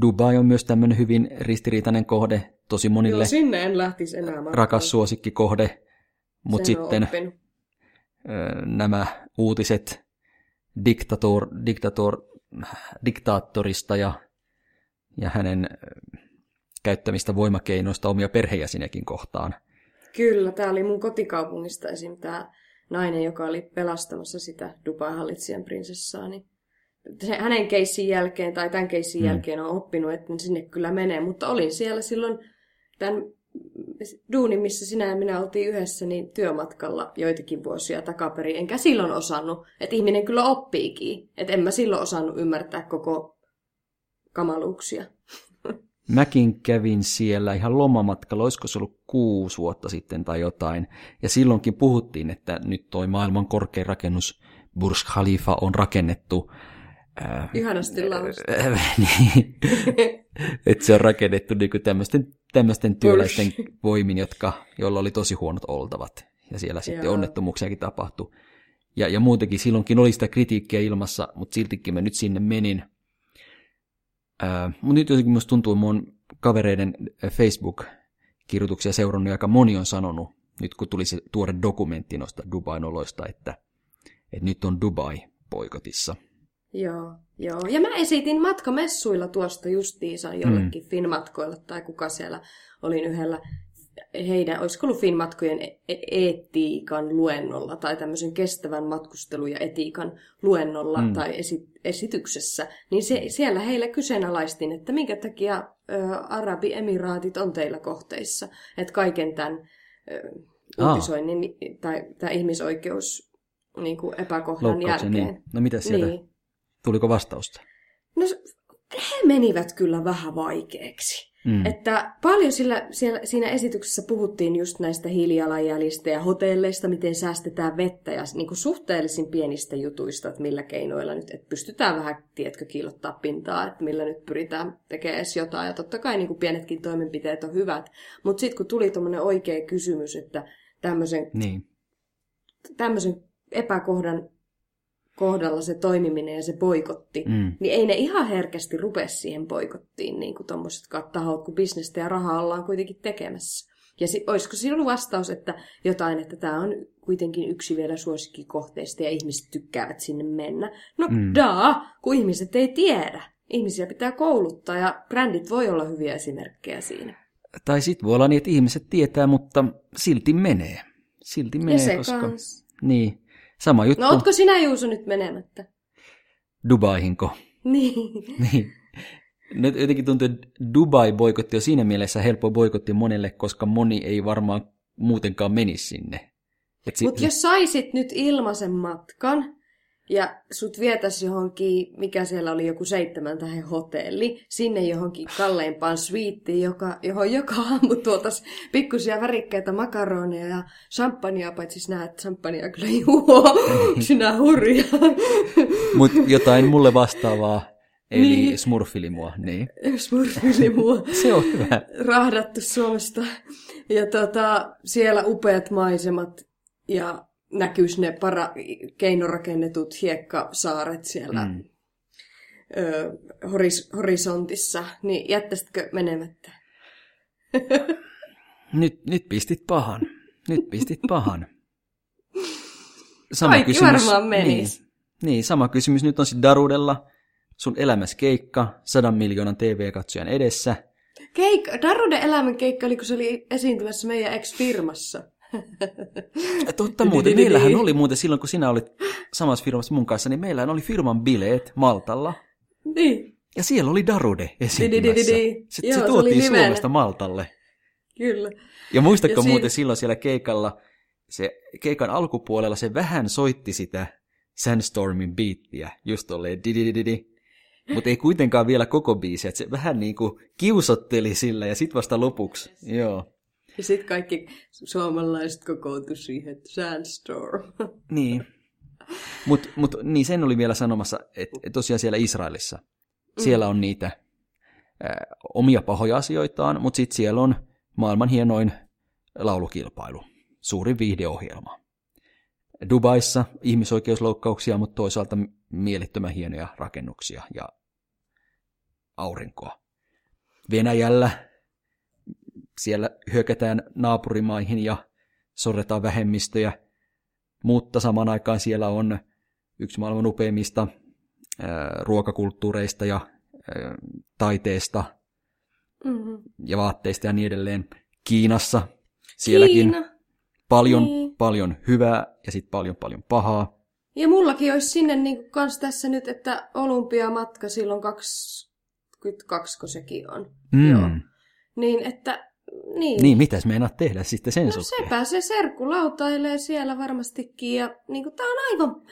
Dubai on myös tämmöinen hyvin ristiriitainen kohde, tosi monille. Joo, sinne en lähtisi enää. Markkeen. Rakas suosikkikohde, mutta sitten nämä uutiset diktator, diktator, diktaattorista ja, ja hänen käyttämistä voimakeinoista omia perheenjäseniäkin kohtaan – Kyllä, tämä oli mun kotikaupungista esim. tämä nainen, joka oli pelastamassa sitä Dubai-hallitsijan prinsessaa, niin se, hänen keissin jälkeen tai tämän keissin mm. jälkeen on oppinut, että sinne kyllä menee, mutta olin siellä silloin tämän duunin, missä sinä ja minä oltiin yhdessä, niin työmatkalla joitakin vuosia takaperin. Enkä silloin osannut, että ihminen kyllä oppiikin. Että en mä silloin osannut ymmärtää koko kamaluuksia. Mäkin kävin siellä ihan lomamatkalla, olisiko se ollut kuusi vuotta sitten tai jotain. Ja silloinkin puhuttiin, että nyt toi maailman korkein rakennus Burj Khalifa on rakennettu Äh, Ihanasti äh, [LAUGHS] niin, että se on rakennettu niin tämmöisten, tämmöisten työläisten voimin, jotka, joilla oli tosi huonot oltavat. Ja siellä sitten Joo. onnettomuuksiakin tapahtui. Ja, ja muutenkin silloinkin oli sitä kritiikkiä ilmassa, mutta siltikin mä nyt sinne menin. Äh, mutta nyt jotenkin musta tuntuu, että mun kavereiden Facebook-kirjoituksia seurannut, aika moni on sanonut, nyt kun tuli se tuore dokumentti noista Dubain oloista, että, että nyt on Dubai poikotissa. Joo, joo. Ja mä esitin matkamessuilla tuosta justiinsa jollekin mm. Finmatkoilla tai kuka siellä olin yhdellä heidän, olisiko ollut Finmatkojen e-, e- etiikan luennolla tai tämmöisen kestävän matkustelun ja etiikan luennolla mm. tai esi- esityksessä, niin se, siellä heillä kyseenalaistin, että minkä takia ö, Arabiemiraatit on teillä kohteissa. Että kaiken tämän ö, uutisoinnin ah. tai, tai ihmisoikeus niin kuin epäkohdan jälkeen. Niin. No mitä sieltä? Niin. Tuliko vastausta? No he menivät kyllä vähän vaikeaksi. Mm. Että paljon sillä, siellä, siinä esityksessä puhuttiin just näistä hiilijalanjäljistä ja hotelleista, miten säästetään vettä ja niin kuin suhteellisin pienistä jutuista, että millä keinoilla nyt, että pystytään vähän, tiedätkö, kiillottaa pintaa, että millä nyt pyritään tekemään edes jotain. Ja totta kai niin kuin pienetkin toimenpiteet on hyvät, mutta sitten kun tuli tuommoinen oikea kysymys, että tämmöisen, niin. tämmöisen epäkohdan kohdalla se toimiminen ja se boikotti, mm. niin ei ne ihan herkästi rupea siihen boikottiin, niin kuin tuommoiset tahot, kun bisnestä ja rahaa ollaan kuitenkin tekemässä. Ja si- olisiko sinun vastaus, että jotain, että tämä on kuitenkin yksi vielä suosikkikohteista ja ihmiset tykkäävät sinne mennä? No mm. daa, kun ihmiset ei tiedä. Ihmisiä pitää kouluttaa ja brändit voi olla hyviä esimerkkejä siinä. Tai sitten voi olla niin, että ihmiset tietää, mutta silti menee. Silti menee, ja se koska... Kans. Niin, Sama juttu. No ootko sinä Juuso nyt menemättä? Dubaihinko? [LAUGHS] Niin. niin. Nyt jotenkin tuntuu, että Dubai boikotti on siinä mielessä helppo boikotti monelle, koska moni ei varmaan muutenkaan menisi sinne. Mutta jos saisit nyt ilmaisen matkan, ja sut vietäisi johonkin, mikä siellä oli joku seitsemän tähän hotelli, sinne johonkin kalleimpaan sviittiin, joka, johon joka aamu tuotas pikkusia värikkäitä makaroneja ja champagnea, paitsi sinä, että champagnea kyllä juo, [LAUGHS] sinä hurja. Mutta jotain mulle vastaavaa, eli niin. smurfilimua. Niin. Smurfilimua. [LAUGHS] Se on hyvä. Rahdattu Suomesta. Ja tota, siellä upeat maisemat ja näkyisi ne para, keinorakennetut hiekkasaaret siellä mm. ö, horis, horisontissa, niin jättäisitkö menemättä? [LAUGHS] nyt, nyt pistit pahan. Nyt pistit pahan. Sama Kaikki kysymys, varmaan menisi. Niin, niin, sama kysymys nyt on sitten Darudella. Sun elämäs keikka, sadan miljoonan TV-katsojan edessä. Keikka, Daruden elämän keikka oli, kun se oli esiintymässä meidän ex-firmassa. Totta muuten, meillähän oli muuten silloin, kun sinä olit samassa firmassa mun kanssa, niin meillähän oli firman bileet Maltalla. Niin. Ja siellä oli Darude esiintymässä. Se, Joo, se tuotiin se Suomesta Maltalle. Kyllä. Ja muistatko ja muuten silloin siellä keikalla, se keikan alkupuolella se vähän soitti sitä Sandstormin biittiä, just tolleen di Mutta ei kuitenkaan vielä koko biisiä, että se vähän niin kuin kiusotteli sillä ja sitten vasta lopuksi, joo. Ja sitten kaikki suomalaiset kokoutu siihen Sandstorm. Niin. Mutta mut, niin sen oli vielä sanomassa, että et tosiaan siellä Israelissa, siellä on niitä ää, omia pahoja asioitaan, mutta sitten siellä on maailman hienoin laulukilpailu, suuri viihdeohjelma. Dubaissa ihmisoikeusloukkauksia, mutta toisaalta mielettömän hienoja rakennuksia ja aurinkoa. Venäjällä siellä hyökätään naapurimaihin ja sorretaan vähemmistöjä, mutta samaan aikaan siellä on yksi maailman upeimmista ruokakulttuureista ja taiteesta mm-hmm. ja vaatteista ja niin edelleen. Kiinassa sielläkin Kiina. paljon, niin. paljon hyvää ja sitten paljon, paljon pahaa. Ja mullakin olisi sinne niin kans tässä nyt, että olympiamatka silloin 22, kun sekin on. Mm. Joo. Niin, että niin. Niin, mitäs meinaat tehdä sitten sen no, suhteen? sepä se serkku lautailee siellä varmastikin ja niin kuin, tää on aivan,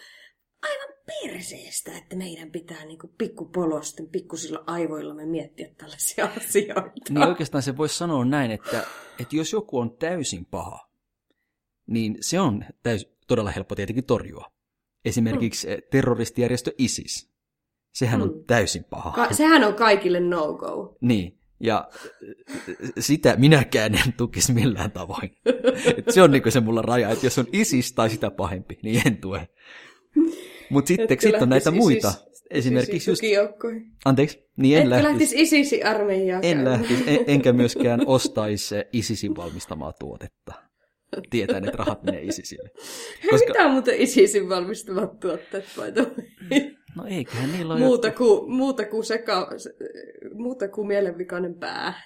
aivan perseestä, että meidän pitää niin kuin, pikkupolosten, pikkusilla aivoillamme miettiä tällaisia [LAUGHS] asioita. Niin oikeastaan se voisi sanoa näin, että, että jos joku on täysin paha, niin se on täys, todella helppo tietenkin torjua. Esimerkiksi mm. terroristijärjestö ISIS. Sehän mm. on täysin paha. Ka- sehän on kaikille no-go. Niin, ja sitä minäkään en tukisi millään tavoin. Et se on niinku se mulla raja, että jos on ISIS tai sitä pahempi, niin en tue. Mutta sitten sit on näitä muita. ISIS, Esimerkiksi just... Anteeksi? Niin en Etkö lähtisi. lähtisi ISISin armeijaan En lähtisi, en, enkä myöskään ostaisi ISISin valmistamaa tuotetta. Tietäen, että rahat menee ISISille. [LAUGHS] Koska... Mitä on muuten ISISin valmistamat tuotteet, way? No eiköhän niillä ole... Muuta kuin, muuta kuin, seka, muuta kuin mielenvikainen pää.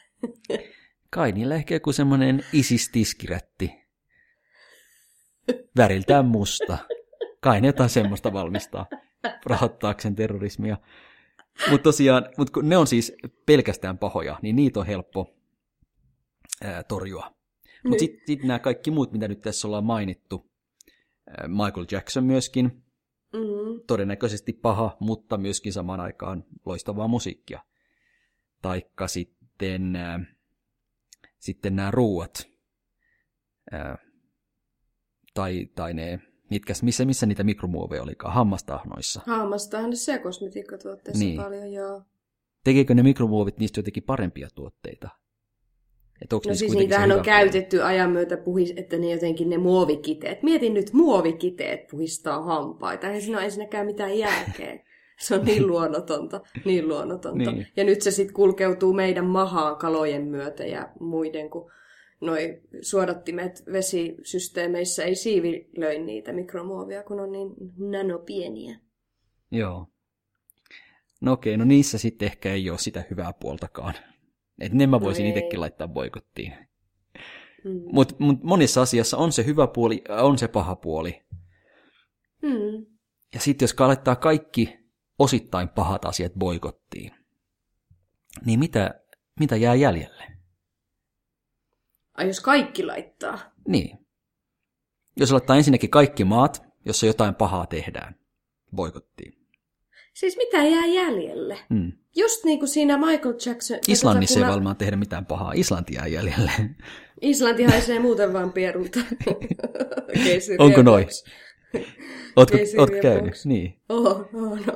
Kai niillä ehkä joku semmoinen ISIS-tiskirätti. Väriltään musta. Kai ne jotain semmoista valmistaa rahoittaakseen terrorismia. Mutta tosiaan, mut kun ne on siis pelkästään pahoja, niin niitä on helppo ää, torjua. Mutta niin. sitten sit nämä kaikki muut, mitä nyt tässä ollaan mainittu, Michael Jackson myöskin, mm-hmm. todennäköisesti paha, mutta myöskin samaan aikaan loistavaa musiikkia. Taikka sitten, ää, sitten nämä ruuat, ää, tai, tai ne mitkä, missä, missä niitä mikromuoveja olikaan? Hammastahnoissa. Hammastahnoissa ja kosmetiikkatuotteissa niin. paljon, joo. Tekeekö ne mikromuovit niistä jotenkin parempia tuotteita? Et no siis niitähän on käytetty ajan myötä, puhis, että ne jotenkin ne muovikiteet. Mietin nyt, muovikiteet puhistaa hampaita. Eihän siinä ole ensinnäkään mitään järkeä. Se on niin [LAUGHS] luonnotonta, niin luonnotonta. Niin. Ja nyt se sitten kulkeutuu meidän mahaan kalojen myötä ja muiden, kun noi suodattimet vesisysteemeissä ei siivilöi niitä mikromuovia, kun on niin nanopieniä. Joo. No okei, no niissä sitten ehkä ei ole sitä hyvää puoltakaan. Et ne mä voisin no itsekin laittaa boikottiin. Mm. Mutta mut monissa asiassa on se hyvä puoli, on se paha puoli. Mm. Ja sitten jos laittaa kaikki osittain pahat asiat boikottiin, niin mitä, mitä jää jäljelle? Ai jos kaikki laittaa? Niin. Jos laittaa ensinnäkin kaikki maat, jossa jotain pahaa tehdään, boikottiin. Siis mitä jää jäljelle? Hmm. Just niin kuin siinä Michael Jackson... Islannissa tota, ei varmaan tehdä mitään pahaa. Islanti jää jäljelle. Islanti haisee muuten vaan pierulta. [LAUGHS] Onko noin? Ootko, oot käynyt? Niin. Oho, oho, no.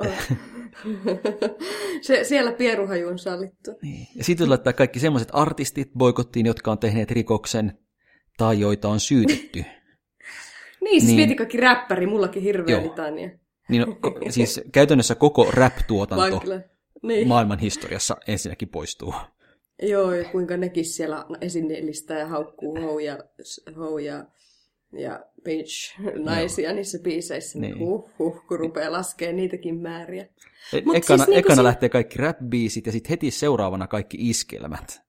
Se, siellä pieruhaju on sallittu. Niin. Ja sitten laittaa kaikki semmoiset artistit boikottiin, jotka on tehneet rikoksen tai joita on syytetty. niin, siis niin. mieti kaikki räppäri, mullakin hirveä litania. Niin, no, siis käytännössä koko rap-tuotanto niin. maailman historiassa ensinnäkin poistuu. Joo, ja kuinka nekin siellä esineellistää ja haukkuu houja, houja ja bitch-naisia Joo. niissä biiseissä, niin huh, huh, kun rupeaa laskemaan niitäkin määriä. E- ekana siis niin ekana si- lähtee kaikki rap-biisit ja sitten heti seuraavana kaikki iskelmät.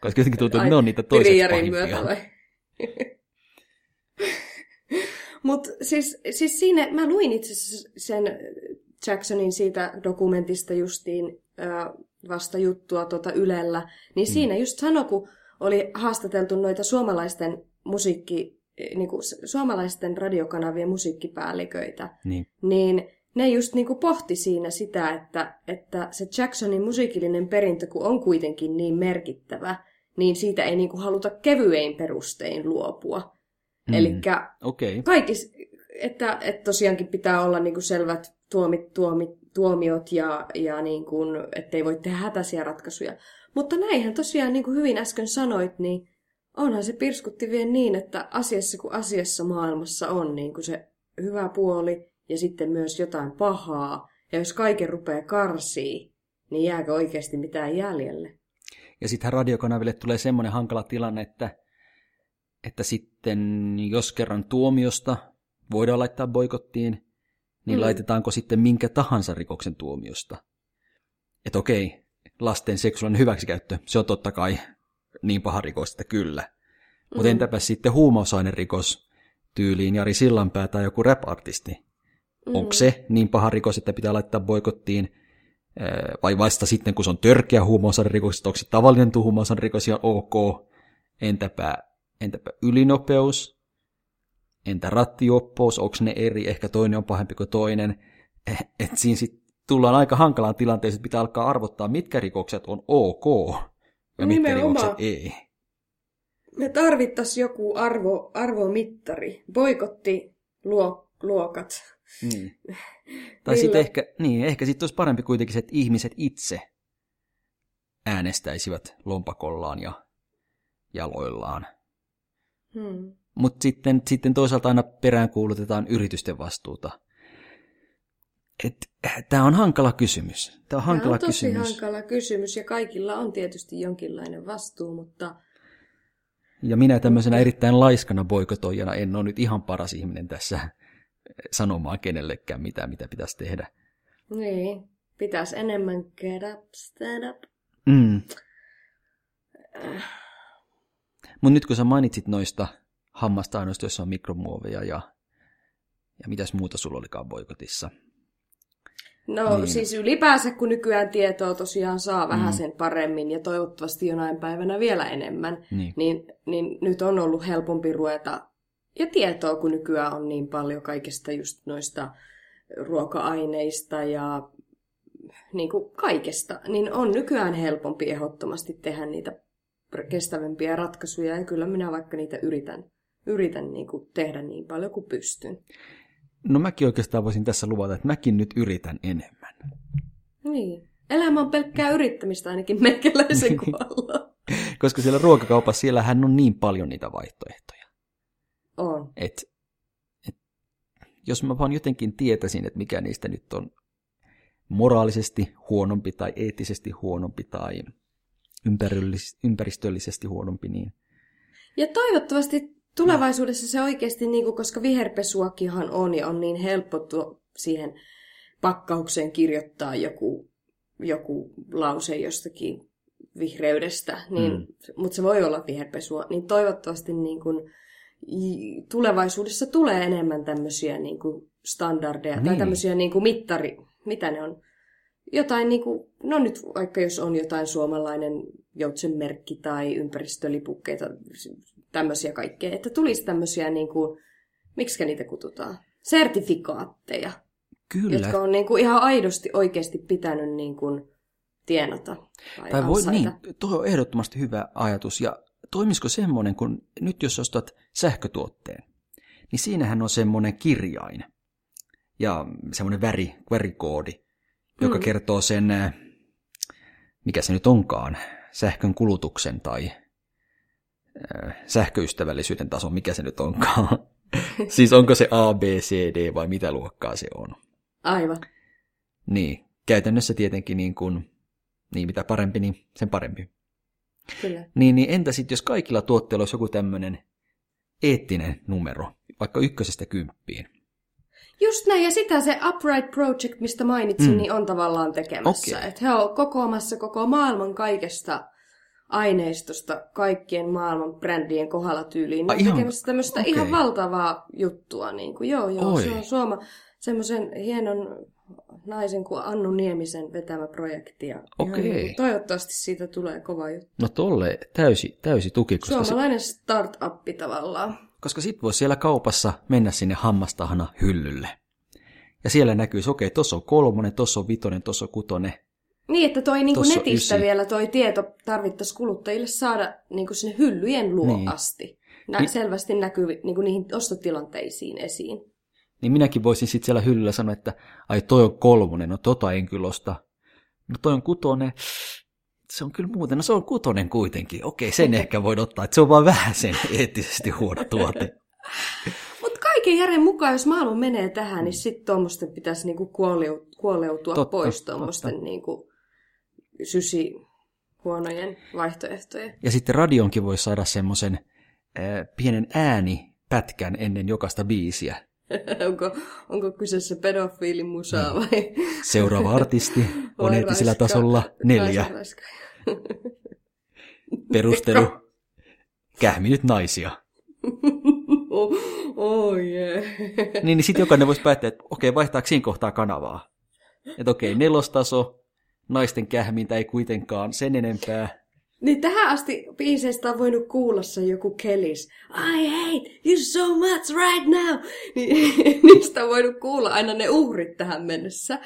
Koska jotenkin tuntuu, että ne on niitä toiseksi pahimpia. Myötä vai? [LAUGHS] Mutta siis, siis siinä, mä luin itse sen Jacksonin siitä dokumentista justiin vasta juttua tuota Ylellä, niin mm. siinä just sanoi, kun oli haastateltu noita suomalaisten musiikki, niin kuin suomalaisten radiokanavien musiikkipäälliköitä, niin, niin ne just niin kuin pohti siinä sitä, että, että se Jacksonin musiikillinen perintö, kun on kuitenkin niin merkittävä, niin siitä ei niin kuin haluta kevyein perustein luopua. Mm. Eli okay. kaikis, että, että tosiaankin pitää olla niin kuin selvät tuomit, tuomit, tuomiot ja, ja niin kuin, ettei voi tehdä hätäisiä ratkaisuja. Mutta näinhän tosiaan, niin kuin hyvin äsken sanoit, niin onhan se pirskutti vielä niin, että asiassa kuin asiassa maailmassa on niin kuin se hyvä puoli ja sitten myös jotain pahaa. Ja jos kaiken rupeaa karsii, niin jääkö oikeasti mitään jäljelle? Ja sittenhän radiokanaville tulee semmoinen hankala tilanne, että, että sitten jos kerran tuomiosta voidaan laittaa boikottiin, niin mm. laitetaanko sitten minkä tahansa rikoksen tuomiosta? Että okei, lasten seksuaalinen hyväksikäyttö, se on totta kai niin paha rikos, että kyllä. Mm. Mutta entäpä sitten huumausainerikos tyyliin Jari Sillanpää tai joku rap-artisti? Mm. Onko se niin paha rikos, että pitää laittaa boikottiin? Vai vasta sitten, kun se on törkeä huumausainerikos, onko se tavallinen huumausainerikos ja ok? Entäpä, entäpä ylinopeus? Entä rattijuoppous, onko ne eri, ehkä toinen on pahempi kuin toinen. Eh, et siinä sitten tullaan aika hankalaan tilanteeseen, että pitää alkaa arvottaa, mitkä rikokset on ok ja no mitkä rikokset ei. Me tarvittaisiin joku arvo, arvomittari, boikotti luo, luokat. Niin. [LAUGHS] Tai sitten ehkä, niin, ehkä sitten olisi parempi kuitenkin se, että ihmiset itse äänestäisivät lompakollaan ja jaloillaan. Hmm. Mutta sitten, sitten toisaalta aina peräänkuulutetaan yritysten vastuuta. Tämä on hankala kysymys. Tämä on, hankala on tosi kysymys. hankala kysymys ja kaikilla on tietysti jonkinlainen vastuu, mutta... Ja minä tämmöisenä erittäin laiskana boikotoijana en ole nyt ihan paras ihminen tässä sanomaan kenellekään mitä, mitä pitäisi tehdä. Niin, pitäisi enemmän get up, stand up. Mm. Mutta nyt kun sä mainitsit noista hammastainoista, joissa on mikromuoveja ja, ja mitäs muuta sulla olikaan boikotissa? No niin. siis ylipäänsä, kun nykyään tietoa tosiaan saa mm. vähän sen paremmin ja toivottavasti jonain päivänä vielä enemmän, niin. Niin, niin nyt on ollut helpompi ruveta, ja tietoa kun nykyään on niin paljon kaikista just noista ruoka-aineista ja niin kuin kaikesta, niin on nykyään helpompi ehdottomasti tehdä niitä kestävämpiä ratkaisuja, ja kyllä minä vaikka niitä yritän, yritän niin kuin tehdä niin paljon kuin pystyn. No mäkin oikeastaan voisin tässä luvata, että mäkin nyt yritän enemmän. Niin. Elämä on pelkkää yrittämistä ainakin meikäläisen [LAUGHS] kohdalla. Koska siellä ruokakaupassa siellähän on niin paljon niitä vaihtoehtoja. On. Et, et, jos mä vaan jotenkin tietäisin, että mikä niistä nyt on moraalisesti huonompi tai eettisesti huonompi tai ympäristöllisesti huonompi, niin... Ja toivottavasti tulevaisuudessa se oikeasti, niin kuin, koska viherpesuakinhan on ja on niin helppo tuo, siihen pakkaukseen kirjoittaa joku, joku lause jostakin vihreydestä, niin, mm. mutta se voi olla viherpesua, niin toivottavasti niin kuin, tulevaisuudessa tulee enemmän tämmöisiä niin kuin standardeja niin. tai tämmöisiä niin kuin mittari, mitä ne on, jotain niin kuin, no nyt vaikka jos on jotain suomalainen joutsenmerkki tai ympäristölipukkeita, tämmöisiä kaikkea, että tulisi tämmöisiä niin kuin, miksi niitä kutsutaan, sertifikaatteja, Kyllä. jotka on niin kuin ihan aidosti oikeasti pitänyt niin kuin tienata. Tai, tai voi, niin, tuo on ehdottomasti hyvä ajatus. Ja toimisiko semmoinen, kun nyt jos ostat sähkötuotteen, niin siinähän on semmoinen kirjain ja semmoinen väri, värikoodi, joka mm. kertoo sen, mikä se nyt onkaan, sähkön kulutuksen tai sähköystävällisyyden taso, mikä se nyt onkaan. [LAUGHS] siis onko se A, B, C, D vai mitä luokkaa se on? Aivan. Niin, käytännössä tietenkin niin kuin, niin mitä parempi, niin sen parempi. Kyllä. Niin, niin entä sitten, jos kaikilla tuotteilla olisi joku tämmöinen eettinen numero, vaikka ykkösestä kymppiin? Just näin, ja sitä se Upright Project, mistä mainitsin, mm. niin on tavallaan tekemässä. Okay. Että he on kokoamassa koko maailman kaikesta aineistosta kaikkien maailman brändien kohdalla tyyliin. Ne on ihan, tekemässä tämmöistä okay. ihan valtavaa juttua. Niin kuin, joo, joo, Oi. se on Suoma semmoisen hienon naisen kuin Annu Niemisen vetämä projekti. Ja okay. niin toivottavasti siitä tulee kova juttu. No tolle täysi, täysi tuki. Koska Suomalainen se... startup tavallaan. Koska sit voi siellä kaupassa mennä sinne hammastahana hyllylle. Ja siellä näkyy, okei, okay, tuossa on kolmonen, tuossa on vitonen, tuossa on kutonen. Niin, että toi niinku netistä ysi. vielä toi tieto tarvittaisiin kuluttajille saada niinku sinne hyllyjen luo niin. asti. Nä, niin, selvästi näkyy niinku niihin ostotilanteisiin esiin. Niin minäkin voisin sitten siellä hyllyllä sanoa, että ai toi on kolmonen, no tota en kyllä osta. No toi on kutonen, se on kyllä muuten, no se on kutonen kuitenkin. Okei, sen ehkä voin ottaa, että se on vaan vähän sen eettisesti huono tuote. [LAUGHS] Mutta kaiken järjen mukaan, jos maailma menee tähän, niin sitten tuommoisten pitäisi niinku kuoleutua totta, pois tuommoisten niinku sysi huonojen vaihtoehtojen. Ja sitten radionkin voi saada semmoisen äh, pienen äänipätkän ennen jokaista biisiä. [LAUGHS] onko, onko kyseessä pedofiilimusaa no. vai? Seuraava artisti [LAUGHS] on eettisellä tasolla neljä. [LAUGHS] Perustelu. Kähminyt naisia. oh, oh yeah. niin, niin sitten jokainen voisi päättää, että okei, vaihtaako siinä kohtaa kanavaa. Että okei, nelostaso, naisten kähmintä ei kuitenkaan sen enempää. Niin tähän asti biiseistä on voinut kuulla se joku Kelis. I hate you so much right now. [LAUGHS] Niin, [LAUGHS] niistä on voinut kuulla aina ne uhrit tähän mennessä.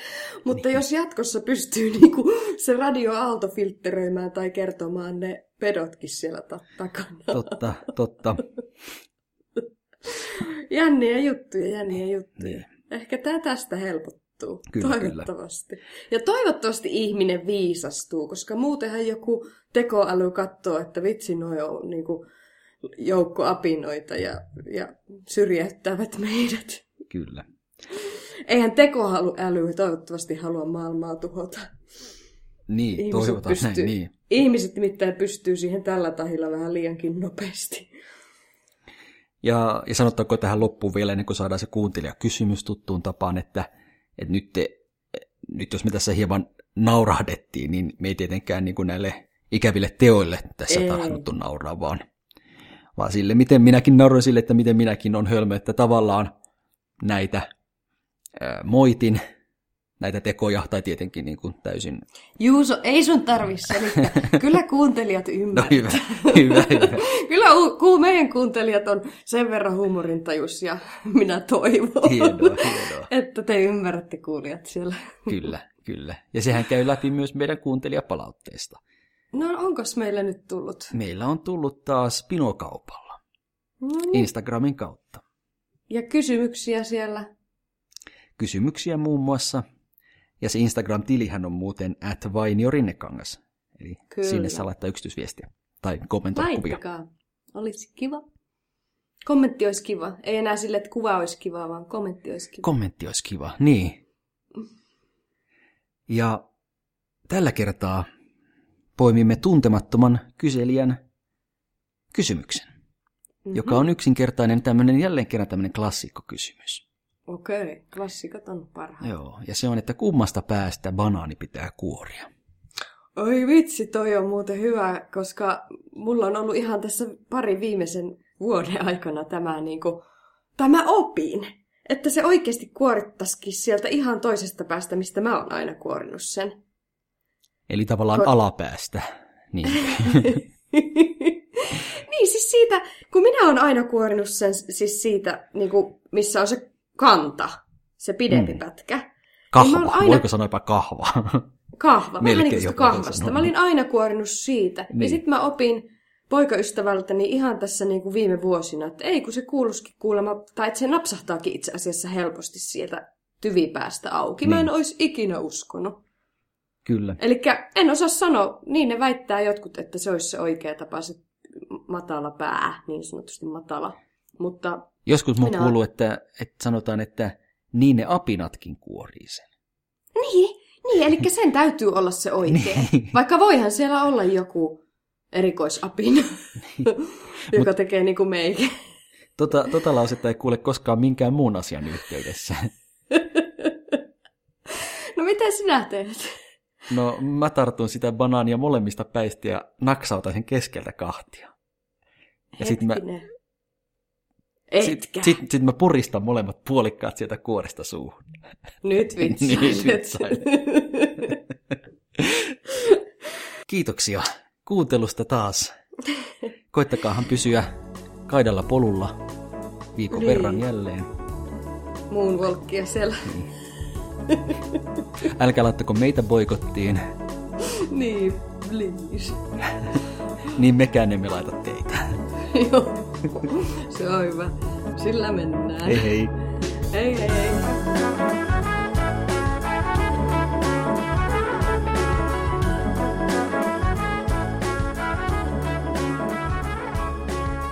Mutta niin. jos jatkossa pystyy [LAUGHS] niinku se radio filtteröimään tai kertomaan ne pedotkin siellä takana. Totta, totta. jänniä juttuja, jänniä juttuja. Niin. Ehkä tämä tästä helpottuu. Kyllä, toivottavasti. Kyllä. Ja toivottavasti ihminen viisastuu, koska muutenhan joku tekoäly katsoo, että vitsi, noi on niin kuin, joukko apinoita ja, ja syrjäyttävät meidät. Kyllä. Eihän tekoäly toivottavasti halua maailmaa tuhota. Niin, ihmiset toivotaan pystyy, näin, niin. Ihmiset nimittäin pystyy siihen tällä tahilla vähän liiankin nopeasti. Ja, ja sanottaako tähän loppuun vielä, ennen kuin saadaan se kysymys tuttuun tapaan, että, että nyt, te, nyt jos me tässä hieman naurahdettiin, niin me ei tietenkään niin kuin näille ikäville teoille tässä ei. tahdottu nauraa, vaan, vaan sille, miten minäkin nauroin sille, että miten minäkin on hölmö, että tavallaan näitä ää, moitin, näitä tekoja, tai tietenkin niin kuin täysin... Juuso, ei sun tarvi selittää. [LAUGHS] Kyllä kuuntelijat ymmärrät. No hyvä, hyvä, hyvä. [LAUGHS] Kyllä ku, meidän kuuntelijat on sen verran huumorintajus, ja [LAUGHS] minä toivon, hienoa, hienoa. että te ymmärrätte kuulijat siellä. Kyllä, kyllä. Ja sehän käy läpi myös meidän kuuntelijapalautteesta. No onko meillä nyt tullut? Meillä on tullut taas Pinokaupalla. No niin. Instagramin kautta. Ja kysymyksiä siellä? Kysymyksiä muun muassa ja se Instagram-tilihän on muuten at Vainio Rinnekangas. Eli Kyllä. sinne saa laittaa yksityisviestiä tai kommentoida kuvia. Olisi kiva. Kommentti olisi kiva. Ei enää sille, että kuva olisi kiva, vaan kommentti olisi kiva. Kommentti olisi kiva, niin. Ja tällä kertaa poimimme tuntemattoman kyselijän kysymyksen, mm-hmm. joka on yksinkertainen tämmöinen jälleen kerran tämmöinen klassikkokysymys. Okei, klassikot on parhaat. Joo, ja se on, että kummasta päästä banaani pitää kuoria. Oi vitsi, toi on muuten hyvä, koska mulla on ollut ihan tässä pari viimeisen vuoden [LAUGHS] aikana tämä, niin kuin, tämä opin. Että se oikeasti kuorittaisikin sieltä ihan toisesta päästä, mistä mä oon aina kuorinut sen. Eli tavallaan Ko- alapäästä. Niin. [LAUGHS] niin, siis siitä, kun minä oon aina kuorinut sen, siis siitä, niin kuin, missä on se kanta, se pidempi mm. pätkä. Kahva, niin aina... voiko sanoa jopa kahva? [LAUGHS] Kahva, vähän niin kuin kahvasta. Mä olin aina kuorinut siitä. Niin. Ja sitten mä opin poikaystävältäni ihan tässä niin kuin viime vuosina, että ei kun se kuuluskin kuulemma, tai että se napsahtaakin itse asiassa helposti sieltä tyvipäästä auki. Niin. Mä en niin. olisi ikinä uskonut. Kyllä. Eli en osaa sanoa, niin ne väittää jotkut, että se olisi se oikea tapa, se matala pää, niin sanotusti matala. Mutta Joskus mun kuuluu, että, että sanotaan, että niin ne apinatkin kuorii sen. Niin, niin eli [LAUGHS] sen täytyy olla se oikein. Niin. Vaikka voihan siellä olla joku erikoisapina, niin. [LAUGHS] joka Mut, tekee niin kuin meikä. Tota, tota lausetta ei kuule koskaan minkään muun asian yhteydessä. [LAUGHS] no miten sinä teet? No mä tartun sitä banaania molemmista päistä ja naksautan sen keskeltä kahtia. Ja sitten mä sitten sit, sit mä puristan molemmat puolikkaat sieltä kuoresta suuhun. Nyt [LAUGHS] vitsailet. niin, vitsailet. Kiitoksia kuuntelusta taas. Koittakaahan pysyä kaidalla polulla viikon niin. verran jälleen. Muun volkkia siellä. Niin. Älkää laittako meitä boikottiin. niin, please. niin mekään emme laita teitä. [LAUGHS] Joo, se on hyvä. Sillä mennään. Hei hei. Hei hei hei.